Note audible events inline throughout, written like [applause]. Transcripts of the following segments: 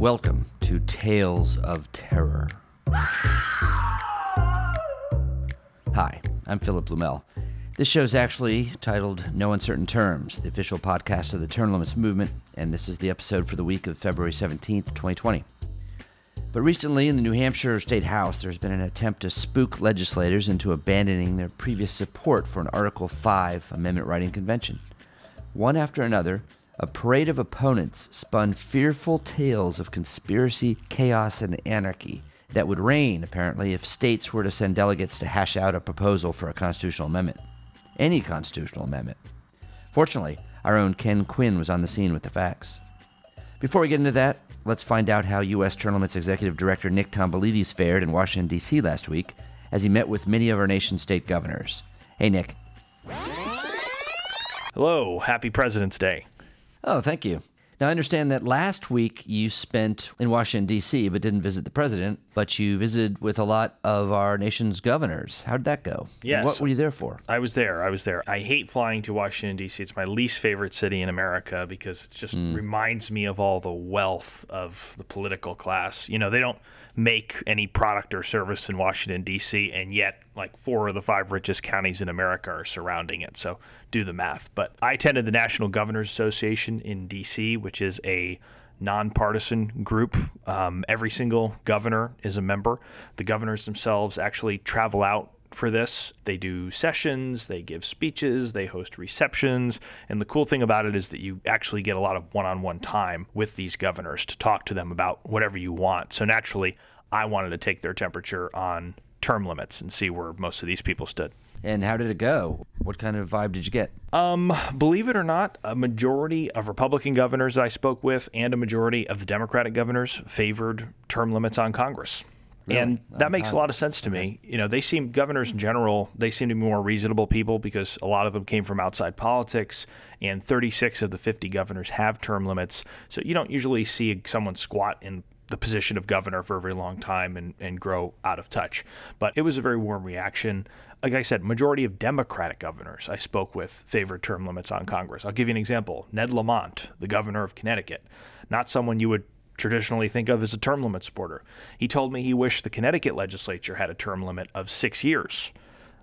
Welcome to Tales of Terror. Hi, I'm Philip Blumel. This show is actually titled No Uncertain Terms, the official podcast of the Term Limits Movement, and this is the episode for the week of February 17th, 2020. But recently, in the New Hampshire State House, there's been an attempt to spook legislators into abandoning their previous support for an Article 5 amendment writing convention. One after another, a parade of opponents spun fearful tales of conspiracy, chaos, and anarchy that would reign, apparently, if states were to send delegates to hash out a proposal for a constitutional amendment. Any constitutional amendment. Fortunately, our own Ken Quinn was on the scene with the facts. Before we get into that, let's find out how U.S. Limits Executive Director Nick Tomboulides fared in Washington, D.C. last week as he met with many of our nation's state governors. Hey, Nick. Hello, happy President's Day. Oh, thank you. Now, I understand that last week you spent in Washington, D.C., but didn't visit the president, but you visited with a lot of our nation's governors. How did that go? Yes. What were you there for? I was there. I was there. I hate flying to Washington, D.C. It's my least favorite city in America because it just mm. reminds me of all the wealth of the political class. You know, they don't make any product or service in Washington, D.C., and yet, like, four of the five richest counties in America are surrounding it. So do the math. But I attended the National Governors Association in D.C., which is a nonpartisan group. Um, every single governor is a member. The governors themselves actually travel out for this. They do sessions, they give speeches, they host receptions. And the cool thing about it is that you actually get a lot of one on one time with these governors to talk to them about whatever you want. So naturally, I wanted to take their temperature on term limits and see where most of these people stood. And how did it go? What kind of vibe did you get? Um, believe it or not, a majority of Republican governors that I spoke with and a majority of the Democratic governors favored term limits on Congress. And oh, that makes a lot of sense to me. You know, they seem governors in general, they seem to be more reasonable people because a lot of them came from outside politics and 36 of the 50 governors have term limits. So you don't usually see someone squat in the position of governor for a very long time and, and grow out of touch. But it was a very warm reaction. Like I said, majority of Democratic governors I spoke with favored term limits on Congress. I'll give you an example. Ned Lamont, the governor of Connecticut, not someone you would traditionally think of as a term limit supporter. He told me he wished the Connecticut legislature had a term limit of six years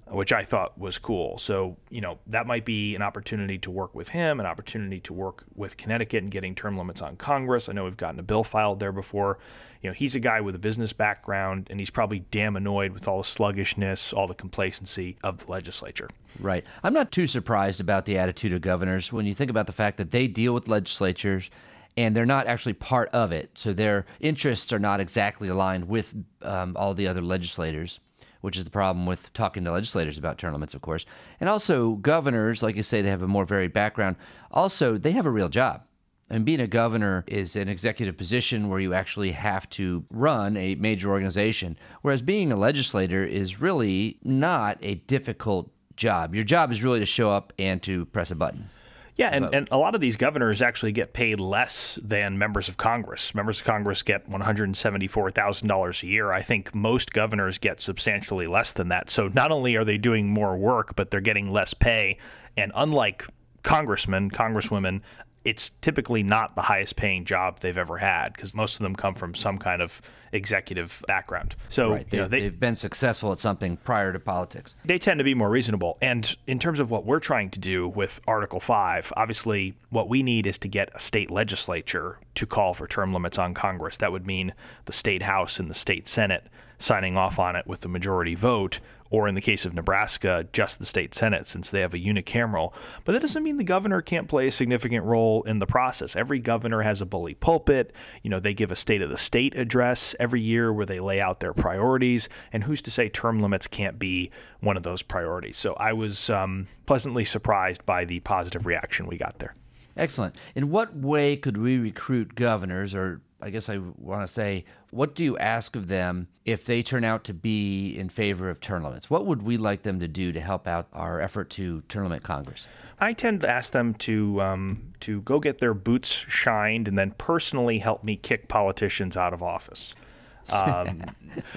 which I thought was cool. So, you know, that might be an opportunity to work with him, an opportunity to work with Connecticut and getting term limits on Congress. I know we've gotten a bill filed there before. You know, he's a guy with a business background, and he's probably damn annoyed with all the sluggishness, all the complacency of the legislature. Right. I'm not too surprised about the attitude of governors when you think about the fact that they deal with legislatures and they're not actually part of it. So their interests are not exactly aligned with um, all the other legislators which is the problem with talking to legislators about term limits, of course. And also, governors, like you say, they have a more varied background. Also, they have a real job. And being a governor is an executive position where you actually have to run a major organization, whereas being a legislator is really not a difficult job. Your job is really to show up and to press a button. Yeah, and, and a lot of these governors actually get paid less than members of Congress. Members of Congress get $174,000 a year. I think most governors get substantially less than that. So not only are they doing more work, but they're getting less pay. And unlike congressmen, congresswomen, it's typically not the highest paying job they've ever had because most of them come from some kind of executive background. So right. they, you know, they, have been successful at something prior to politics. They tend to be more reasonable. And in terms of what we're trying to do with Article 5, obviously what we need is to get a state legislature to call for term limits on Congress. That would mean the state House and the state Senate signing off on it with the majority vote or in the case of Nebraska, just the state Senate since they have a unicameral. But that doesn't mean the governor can't play a significant role in the process. Every governor has a bully pulpit. You know, they give a state of the state address every year where they lay out their priorities. And who's to say term limits can't be one of those priorities? So I was um, pleasantly surprised by the positive reaction we got there. Excellent. In what way could we recruit governors, or I guess I want to say, what do you ask of them if they turn out to be in favor of term limits? What would we like them to do to help out our effort to term limit Congress? I tend to ask them to um, to go get their boots shined and then personally help me kick politicians out of office. [laughs] Um,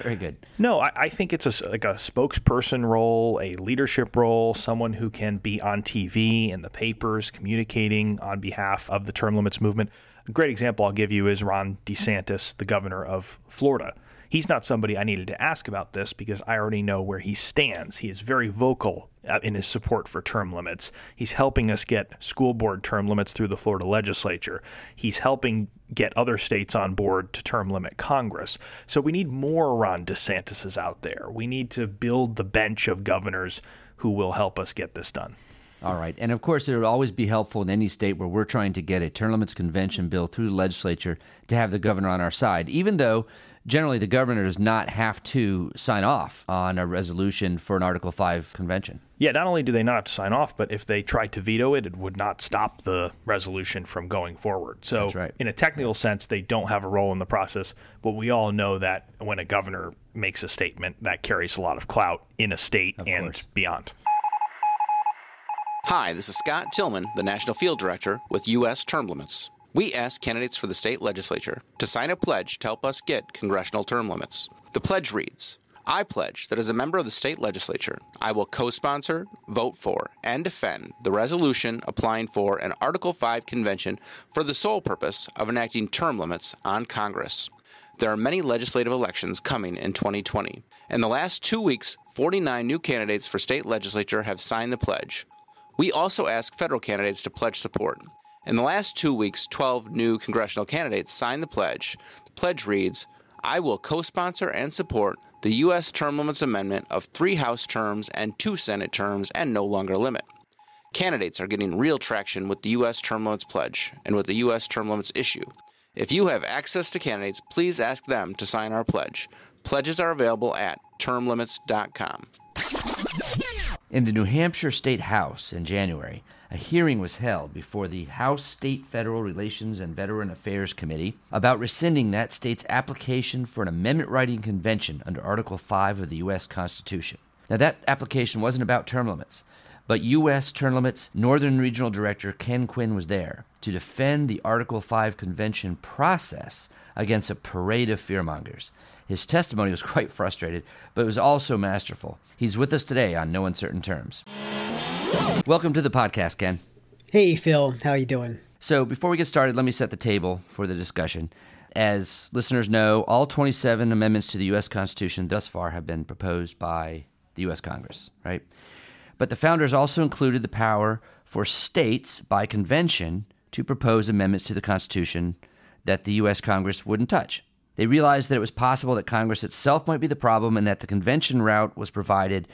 Very good. No, I, I think it's a, like a spokesperson role, a leadership role, someone who can be on TV and the papers communicating on behalf of the term limits movement. A great example I'll give you is Ron DeSantis, the governor of Florida. He's not somebody I needed to ask about this because I already know where he stands. He is very vocal uh, in his support for term limits. He's helping us get school board term limits through the Florida legislature. He's helping get other states on board to term limit Congress. So we need more Ron DeSantis's out there. We need to build the bench of governors who will help us get this done. All right. And of course, it would always be helpful in any state where we're trying to get a limits convention bill through the legislature to have the governor on our side, even though generally the governor does not have to sign off on a resolution for an Article 5 convention. Yeah, not only do they not have to sign off, but if they tried to veto it, it would not stop the resolution from going forward. So, right. in a technical sense, they don't have a role in the process. But we all know that when a governor makes a statement, that carries a lot of clout in a state of and course. beyond. Hi, this is Scott Tillman, the National Field Director with U.S. Term Limits. We ask candidates for the state legislature to sign a pledge to help us get congressional term limits. The pledge reads I pledge that as a member of the state legislature, I will co sponsor, vote for, and defend the resolution applying for an Article 5 convention for the sole purpose of enacting term limits on Congress. There are many legislative elections coming in 2020. In the last two weeks, 49 new candidates for state legislature have signed the pledge. We also ask federal candidates to pledge support. In the last two weeks, 12 new congressional candidates signed the pledge. The pledge reads I will co sponsor and support the U.S. term limits amendment of three House terms and two Senate terms and no longer limit. Candidates are getting real traction with the U.S. term limits pledge and with the U.S. term limits issue. If you have access to candidates, please ask them to sign our pledge. Pledges are available at termlimits.com. In the New Hampshire State House in January, a hearing was held before the House State Federal Relations and Veteran Affairs Committee about rescinding that state's application for an amendment writing convention under Article 5 of the U.S. Constitution. Now, that application wasn't about term limits, but U.S. Term Limits Northern Regional Director Ken Quinn was there to defend the Article 5 convention process against a parade of fearmongers. His testimony was [laughs] quite frustrated, but it was also masterful. He's with us today on No Uncertain Terms. Welcome to the podcast, Ken. Hey, Phil. How are you doing? So, before we get started, let me set the table for the discussion. As listeners know, all 27 amendments to the U.S. Constitution thus far have been proposed by the U.S. Congress, right? But the founders also included the power for states by convention to propose amendments to the Constitution that the U.S. Congress wouldn't touch. They realized that it was possible that Congress itself might be the problem and that the convention route was provided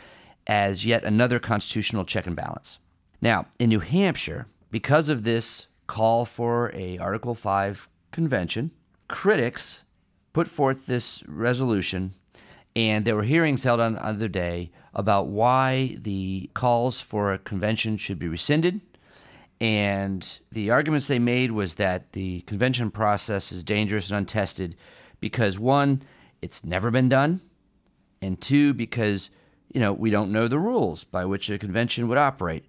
as yet another constitutional check and balance. Now, in New Hampshire, because of this call for a Article 5 convention, critics put forth this resolution and there were hearings held on the other day about why the calls for a convention should be rescinded. And the arguments they made was that the convention process is dangerous and untested because one, it's never been done, and two, because you know we don't know the rules by which a convention would operate.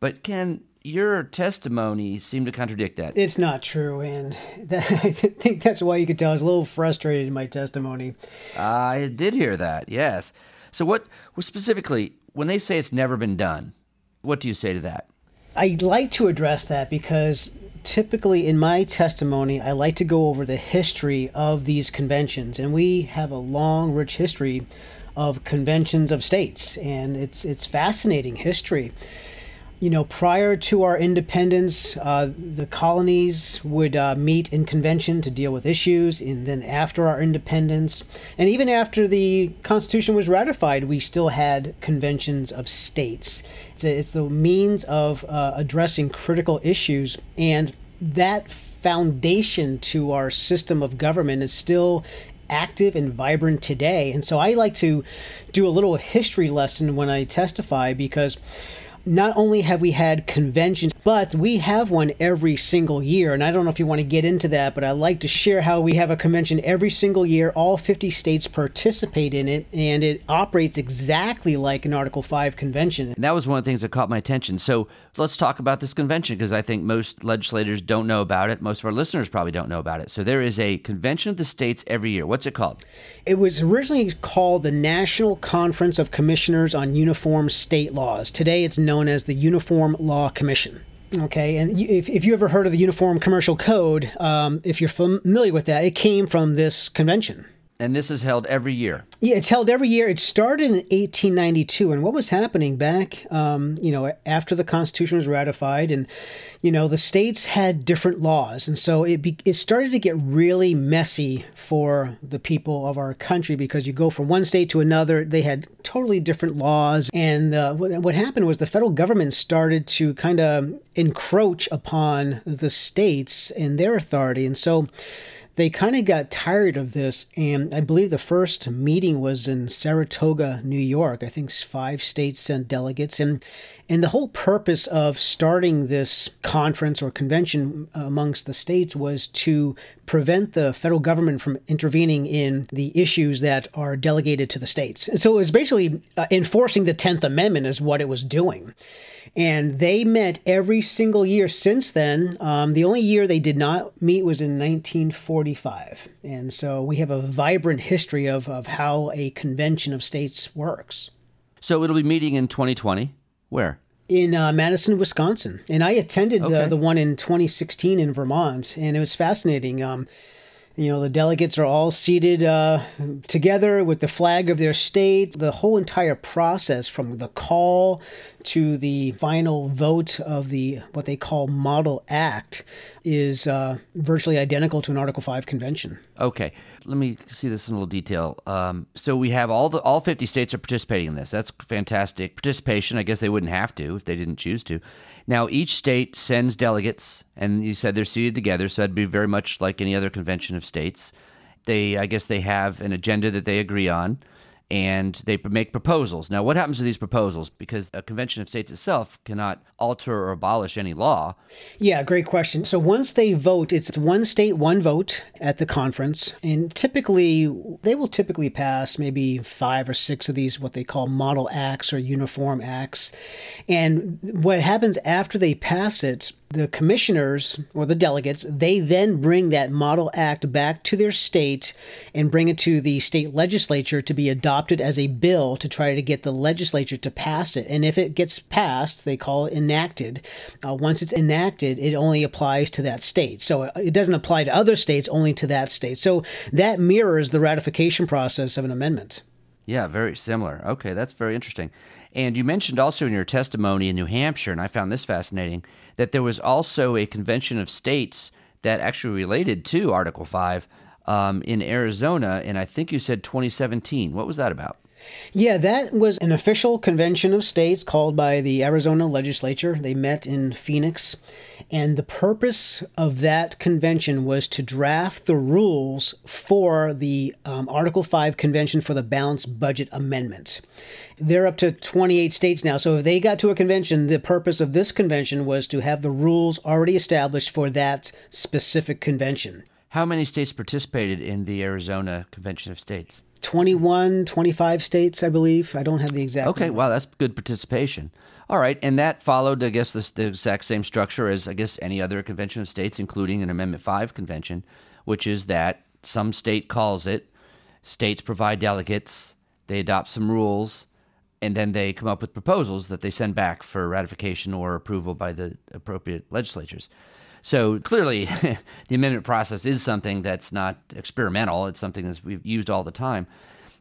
But Ken, your testimony seemed to contradict that. It's not true, and [laughs] that, I think that's why you could tell I was a little frustrated in my testimony. I did hear that. Yes. So what, what specifically when they say it's never been done? What do you say to that? I'd like to address that because typically in my testimony, I like to go over the history of these conventions, and we have a long, rich history of conventions of states, and it's it's fascinating history. You know, prior to our independence, uh, the colonies would uh, meet in convention to deal with issues, and then after our independence, and even after the Constitution was ratified, we still had conventions of states. It's, a, it's the means of uh, addressing critical issues, and that foundation to our system of government is still active and vibrant today. And so I like to do a little history lesson when I testify because not only have we had conventions, but we have one every single year. And I don't know if you want to get into that, but I like to share how we have a convention every single year. All 50 states participate in it, and it operates exactly like an Article 5 convention. And that was one of the things that caught my attention. So, let's talk about this convention because I think most legislators don't know about it. Most of our listeners probably don't know about it. So there is a convention of the states every year. What's it called? It was originally called the National Conference of Commissioners on Uniform State Laws. Today it's known as the Uniform Law Commission. Okay, and if, if you ever heard of the Uniform Commercial Code, um, if you're familiar with that, it came from this convention. And this is held every year. Yeah, it's held every year. It started in 1892, and what was happening back, um, you know, after the Constitution was ratified, and you know, the states had different laws, and so it be, it started to get really messy for the people of our country because you go from one state to another, they had totally different laws, and uh, what, what happened was the federal government started to kind of encroach upon the states and their authority, and so they kind of got tired of this. And I believe the first meeting was in Saratoga, New York. I think five states sent delegates. And, and the whole purpose of starting this conference or convention amongst the states was to prevent the federal government from intervening in the issues that are delegated to the states. And so it was basically uh, enforcing the 10th Amendment, is what it was doing and they met every single year since then. Um, the only year they did not meet was in 1945, and so we have a vibrant history of of how a convention of states works. So it'll be meeting in 2020. Where? In uh, Madison, Wisconsin, and I attended okay. the the one in 2016 in Vermont, and it was fascinating. Um, you know, the delegates are all seated uh, together with the flag of their state. The whole entire process from the call to the final vote of the what they call Model Act is uh, virtually identical to an Article Five convention. Okay, let me see this in a little detail. Um, so we have all the all fifty states are participating in this. That's fantastic participation. I guess they wouldn't have to if they didn't choose to. Now each state sends delegates, and you said they're seated together, so that'd be very much like any other convention of states. They, I guess, they have an agenda that they agree on and they make proposals. Now, what happens to these proposals? Because a convention of states itself cannot alter or abolish any law. Yeah, great question. So once they vote, it's one state, one vote at the conference, and typically they will typically pass maybe five or six of these what they call model acts or uniform acts. And what happens after they pass it the commissioners or the delegates, they then bring that model act back to their state and bring it to the state legislature to be adopted as a bill to try to get the legislature to pass it. And if it gets passed, they call it enacted. Uh, once it's enacted, it only applies to that state. So it doesn't apply to other states, only to that state. So that mirrors the ratification process of an amendment. Yeah, very similar. Okay, that's very interesting. And you mentioned also in your testimony in New Hampshire, and I found this fascinating, that there was also a convention of states that actually related to Article 5 um, in Arizona, and I think you said 2017. What was that about? Yeah, that was an official convention of states called by the Arizona legislature. They met in Phoenix. And the purpose of that convention was to draft the rules for the um, Article 5 convention for the Balanced Budget Amendment. They're up to 28 states now. So if they got to a convention, the purpose of this convention was to have the rules already established for that specific convention. How many states participated in the Arizona Convention of States? 21, 25 states, I believe. I don't have the exact. Okay, number. wow, that's good participation. All right, and that followed, I guess, this, the exact same structure as, I guess, any other convention of states, including an Amendment 5 convention, which is that some state calls it, states provide delegates, they adopt some rules, and then they come up with proposals that they send back for ratification or approval by the appropriate legislatures. So clearly, [laughs] the amendment process is something that's not experimental. It's something that we've used all the time.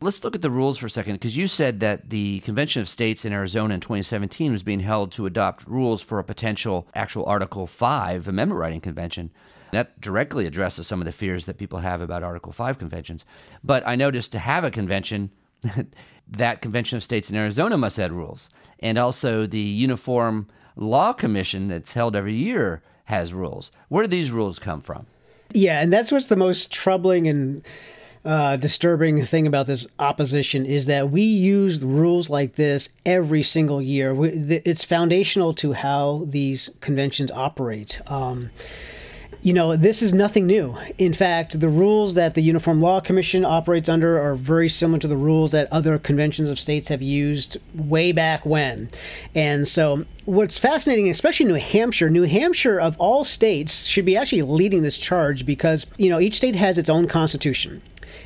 Let's look at the rules for a second, because you said that the Convention of States in Arizona in 2017 was being held to adopt rules for a potential actual Article 5 amendment writing convention. That directly addresses some of the fears that people have about Article 5 conventions. But I noticed to have a convention, [laughs] that Convention of States in Arizona must add rules. And also the Uniform Law Commission that's held every year has rules. Where do these rules come from? Yeah, and that's what's the most troubling and uh, disturbing thing about this opposition is that we use rules like this every single year. We, th- it's foundational to how these conventions operate. Um, You know, this is nothing new. In fact, the rules that the Uniform Law Commission operates under are very similar to the rules that other conventions of states have used way back when. And so, what's fascinating, especially New Hampshire, New Hampshire of all states should be actually leading this charge because, you know, each state has its own constitution.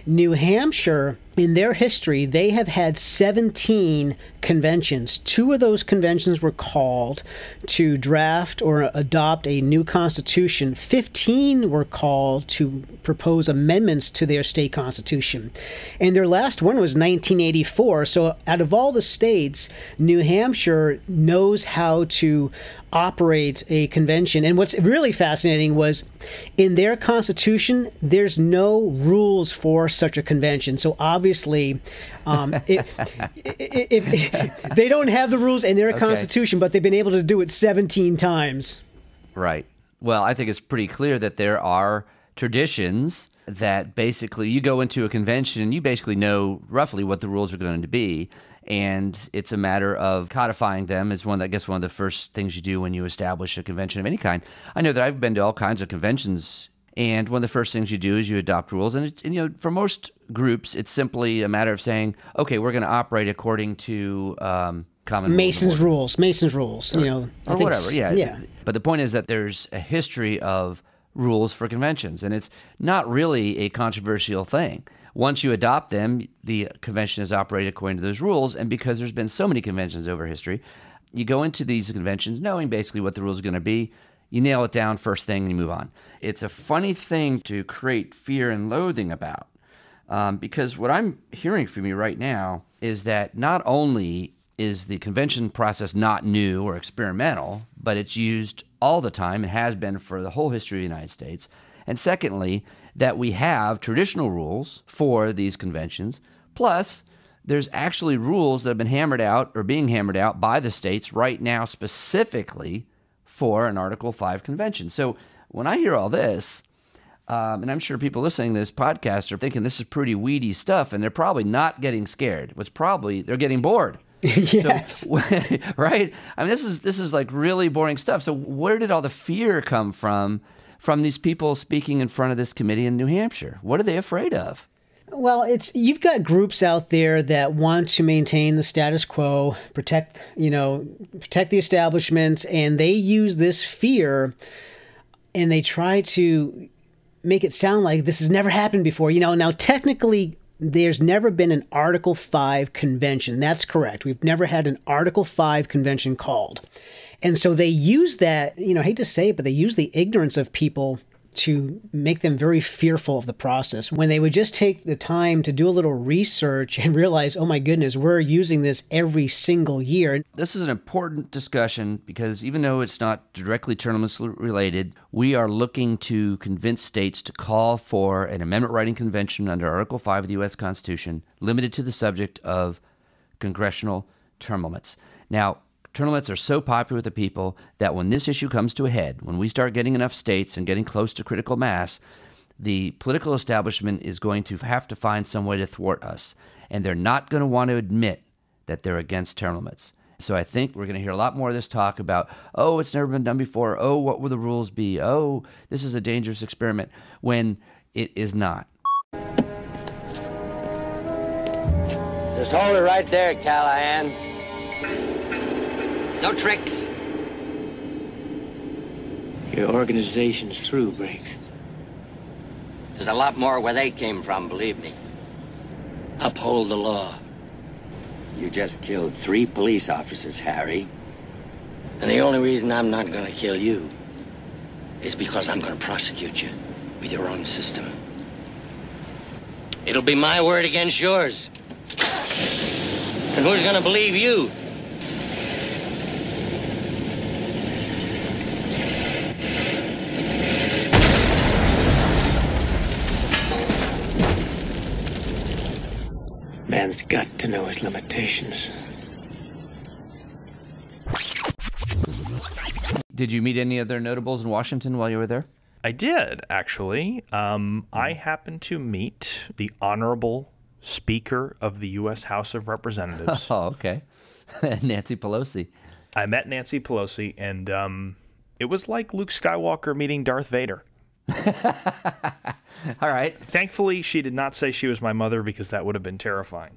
New Hampshire, in their history, they have had 17 conventions. Two of those conventions were called to draft or adopt a new constitution. 15 were called to propose amendments to their state constitution. And their last one was 1984. So, out of all the states, New Hampshire knows how to operate a convention. And what's really fascinating was in their constitution, there's no rules for such a convention. So obviously, um, if, if, [laughs] if, they don't have the rules in their okay. constitution, but they've been able to do it 17 times. Right. Well, I think it's pretty clear that there are traditions that basically you go into a convention and you basically know roughly what the rules are going to be and it's a matter of codifying them is one I guess one of the first things you do when you establish a convention of any kind. I know that I've been to all kinds of conventions and one of the first things you do is you adopt rules and, and you know for most groups it's simply a matter of saying okay we're going to operate according to um, common Mason's rules, Mason's rules, or, you know, or whatever. Yeah, yeah. But the point is that there's a history of rules for conventions, and it's not really a controversial thing once you adopt them, the convention is operated according to those rules. And because there's been so many conventions over history, you go into these conventions knowing basically what the rules are going to be. You nail it down first thing and you move on. It's a funny thing to create fear and loathing about um, because what I'm hearing from you right now is that not only is the convention process not new or experimental, but it's used all the time and has been for the whole history of the United States. And secondly, that we have traditional rules for these conventions, plus there's actually rules that have been hammered out or being hammered out by the states right now specifically for an Article 5 convention. So when I hear all this, um, and I'm sure people listening to this podcast are thinking this is pretty weedy stuff, and they're probably not getting scared. What's probably they're getting bored. [laughs] yes. So, [laughs] right. I mean, this is this is like really boring stuff. So where did all the fear come from from these people speaking in front of this committee in New Hampshire? What are they afraid of? Well, it's you've got groups out there that want to maintain the status quo, protect, you know, protect the establishment, and they use this fear and they try to make it sound like this has never happened before. You know, now technically there's never been an Article 5 convention. That's correct. We've never had an Article 5 convention called. And so they use that, you know, I hate to say it, but they use the ignorance of people to make them very fearful of the process when they would just take the time to do a little research and [laughs] realize, oh my goodness, we're using this every single year. This is an important discussion because even though it's not directly term limits related, we are looking to convince states to call for an amendment writing convention under Article 5 of the U.S. Constitution limited to the subject of congressional term limits. Now, Limits are so popular with the people that when this issue comes to a head, when we start getting enough states and getting close to critical mass, the political establishment is going to have to find some way to thwart us. And they're not going to want to admit that they're against term limits. So I think we're going to hear a lot more of this talk about, oh, it's never been done before. Oh, what will the rules be? Oh, this is a dangerous experiment, when it is not. Just hold it right there, Callahan. No tricks. Your organization's through, Briggs. There's a lot more where they came from, believe me. Uphold the law. You just killed three police officers, Harry. And the only reason I'm not gonna kill you is because I'm gonna prosecute you with your own system. It'll be my word against yours. And who's gonna believe you? To know his limitations. Did you meet any other notables in Washington while you were there? I did, actually. Um, I happened to meet the Honorable Speaker of the U.S. House of Representatives. [laughs] oh, okay. [laughs] Nancy Pelosi. I met Nancy Pelosi, and um, it was like Luke Skywalker meeting Darth Vader. [laughs] All right. Thankfully, she did not say she was my mother because that would have been terrifying.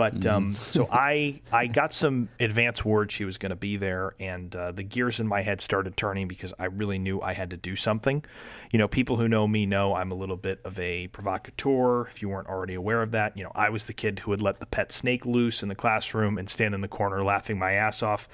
But um, so I I got some advance word she was going to be there, and uh, the gears in my head started turning because I really knew I had to do something. You know, people who know me know I'm a little bit of a provocateur. If you weren't already aware of that, you know, I was the kid who would let the pet snake loose in the classroom and stand in the corner laughing my ass off.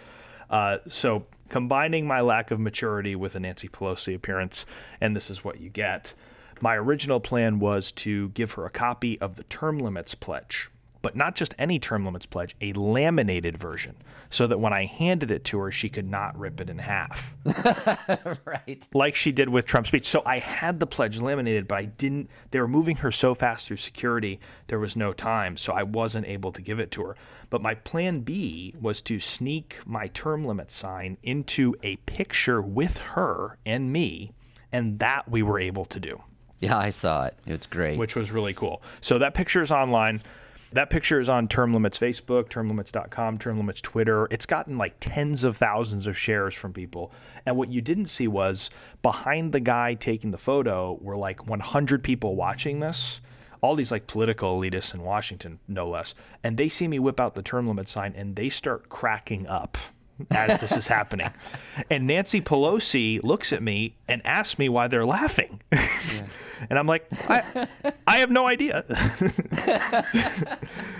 Uh, so combining my lack of maturity with a Nancy Pelosi appearance, and this is what you get. My original plan was to give her a copy of the term limits pledge but not just any term limits pledge, a laminated version, so that when I handed it to her, she could not rip it in half. [laughs] right. Like she did with Trump's speech. So I had the pledge laminated, but I didn't, they were moving her so fast through security, there was no time. So I wasn't able to give it to her. But my plan B was to sneak my term limit sign into a picture with her and me, and that we were able to do. Yeah, I saw it. It's great. Which was really cool. So that picture is online. That picture is on Term Limits Facebook, termlimits.com, Term Limits Twitter. It's gotten like tens of thousands of shares from people. And what you didn't see was behind the guy taking the photo were like 100 people watching this. All these like political elitists in Washington, no less. And they see me whip out the term limit sign and they start cracking up as this is happening. [laughs] And Nancy Pelosi looks at me and asks me why they're laughing. Yeah. [laughs] and I'm like, I, I have no idea.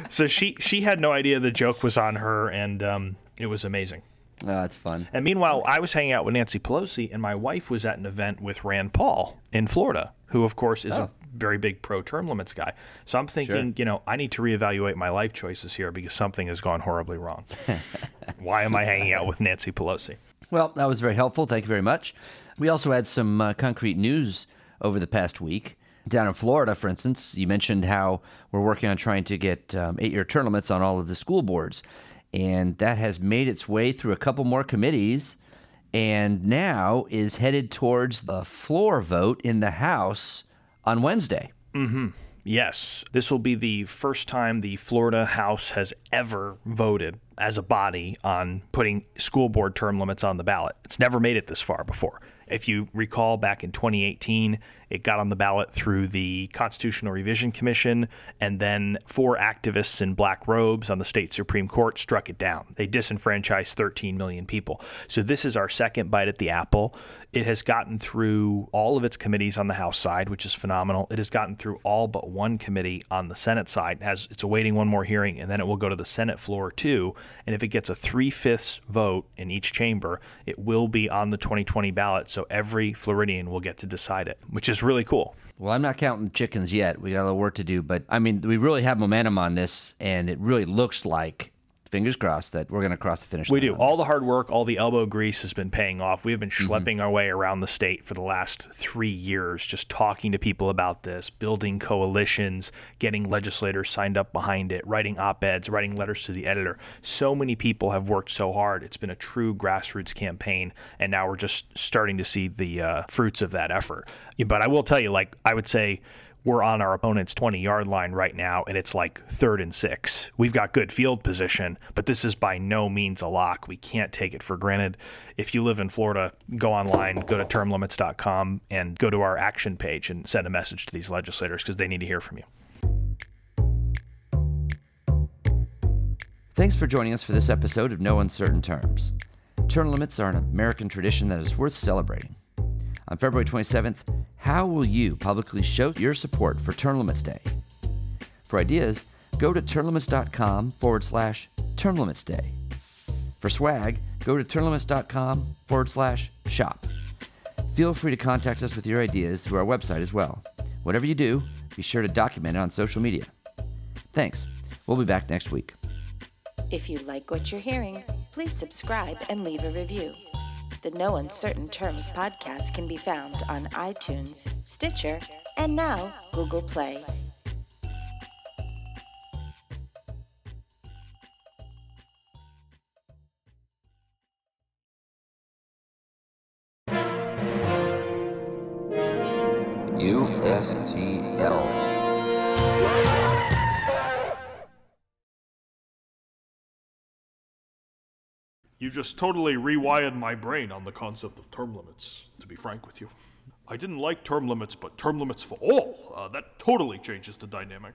[laughs] so she she had no idea the joke was on her, and um, it was amazing. Oh, that's fun. And meanwhile, I was hanging out with Nancy Pelosi, and my wife was at an event with Rand Paul in Florida, who, of course, is oh. a very big pro term limits guy. So I'm thinking, sure. you know, I need to reevaluate my life choices here because something has gone horribly wrong. [laughs] Why am I hanging out with Nancy Pelosi? Well, that was very helpful. Thank you very much. We also had some uh, concrete news over the past week. Down in Florida, for instance, you mentioned how we're working on trying to get um, eight year term limits on all of the school boards. And that has made its way through a couple more committees and now is headed towards the floor vote in the House on Wednesday. Mm-hmm. Yes, this will be the first time the Florida House has ever voted as a body on putting school board term limits on the ballot. It's never made it this far before. If you recall, back in 2018, it got on the ballot through the Constitutional Revision Commission, and then four activists in black robes on the state Supreme Court struck it down. They disenfranchised 13 million people. So this is our second bite at the apple. It has gotten through all of its committees on the House side, which is phenomenal. It has gotten through all but one committee on the Senate side. As it's awaiting one more hearing, and then it will go to the Senate floor too. And if it gets a three fifths vote in each chamber, it will be on the 2020 ballot. So every Floridian will get to decide it, which is really cool. Well, I'm not counting chickens yet. We got a little work to do, but I mean, we really have momentum on this, and it really looks like fingers crossed that we're going to cross the finish line. We do. All the hard work, all the elbow grease has been paying off. We've been mm-hmm. schlepping mm-hmm. our way around the state for the last three years, just talking to people about this, building coalitions, getting legislators signed up behind it, writing op eds, writing letters to the editor. So many people have worked so hard. It's been a true grassroots campaign, and now we're just starting to see the uh, fruits of that effort. But I will tell you, like, I would say, we're on our opponent's 20 yard line right now and it's like third and six. We've got good field position, but this is by no means a lock. We can't take it for granted. If you live in Florida, go online, go to termlimits.com and go to our action page and send a message to these legislators because they need to hear from you. Thanks for joining us for this episode of No Uncertain Terms. Term limits are an American tradition that is worth celebrating. On February 27th, how will you publicly show your support for Term Limits Day? For ideas, go to termlimits.com forward slash Term Limits Day. For swag, go to termlimits.com forward slash shop. Feel free to contact us with your ideas through our website as well. Whatever you do, be sure to document it on social media. Thanks. We'll be back next week. If you like what you're hearing, please subscribe and leave a review. The No Uncertain Terms podcast can be found on iTunes, Stitcher, and now Google Play. USTL. You just totally rewired my brain on the concept of term limits, to be frank with you. I didn't like term limits, but term limits for all, uh, that totally changes the dynamic.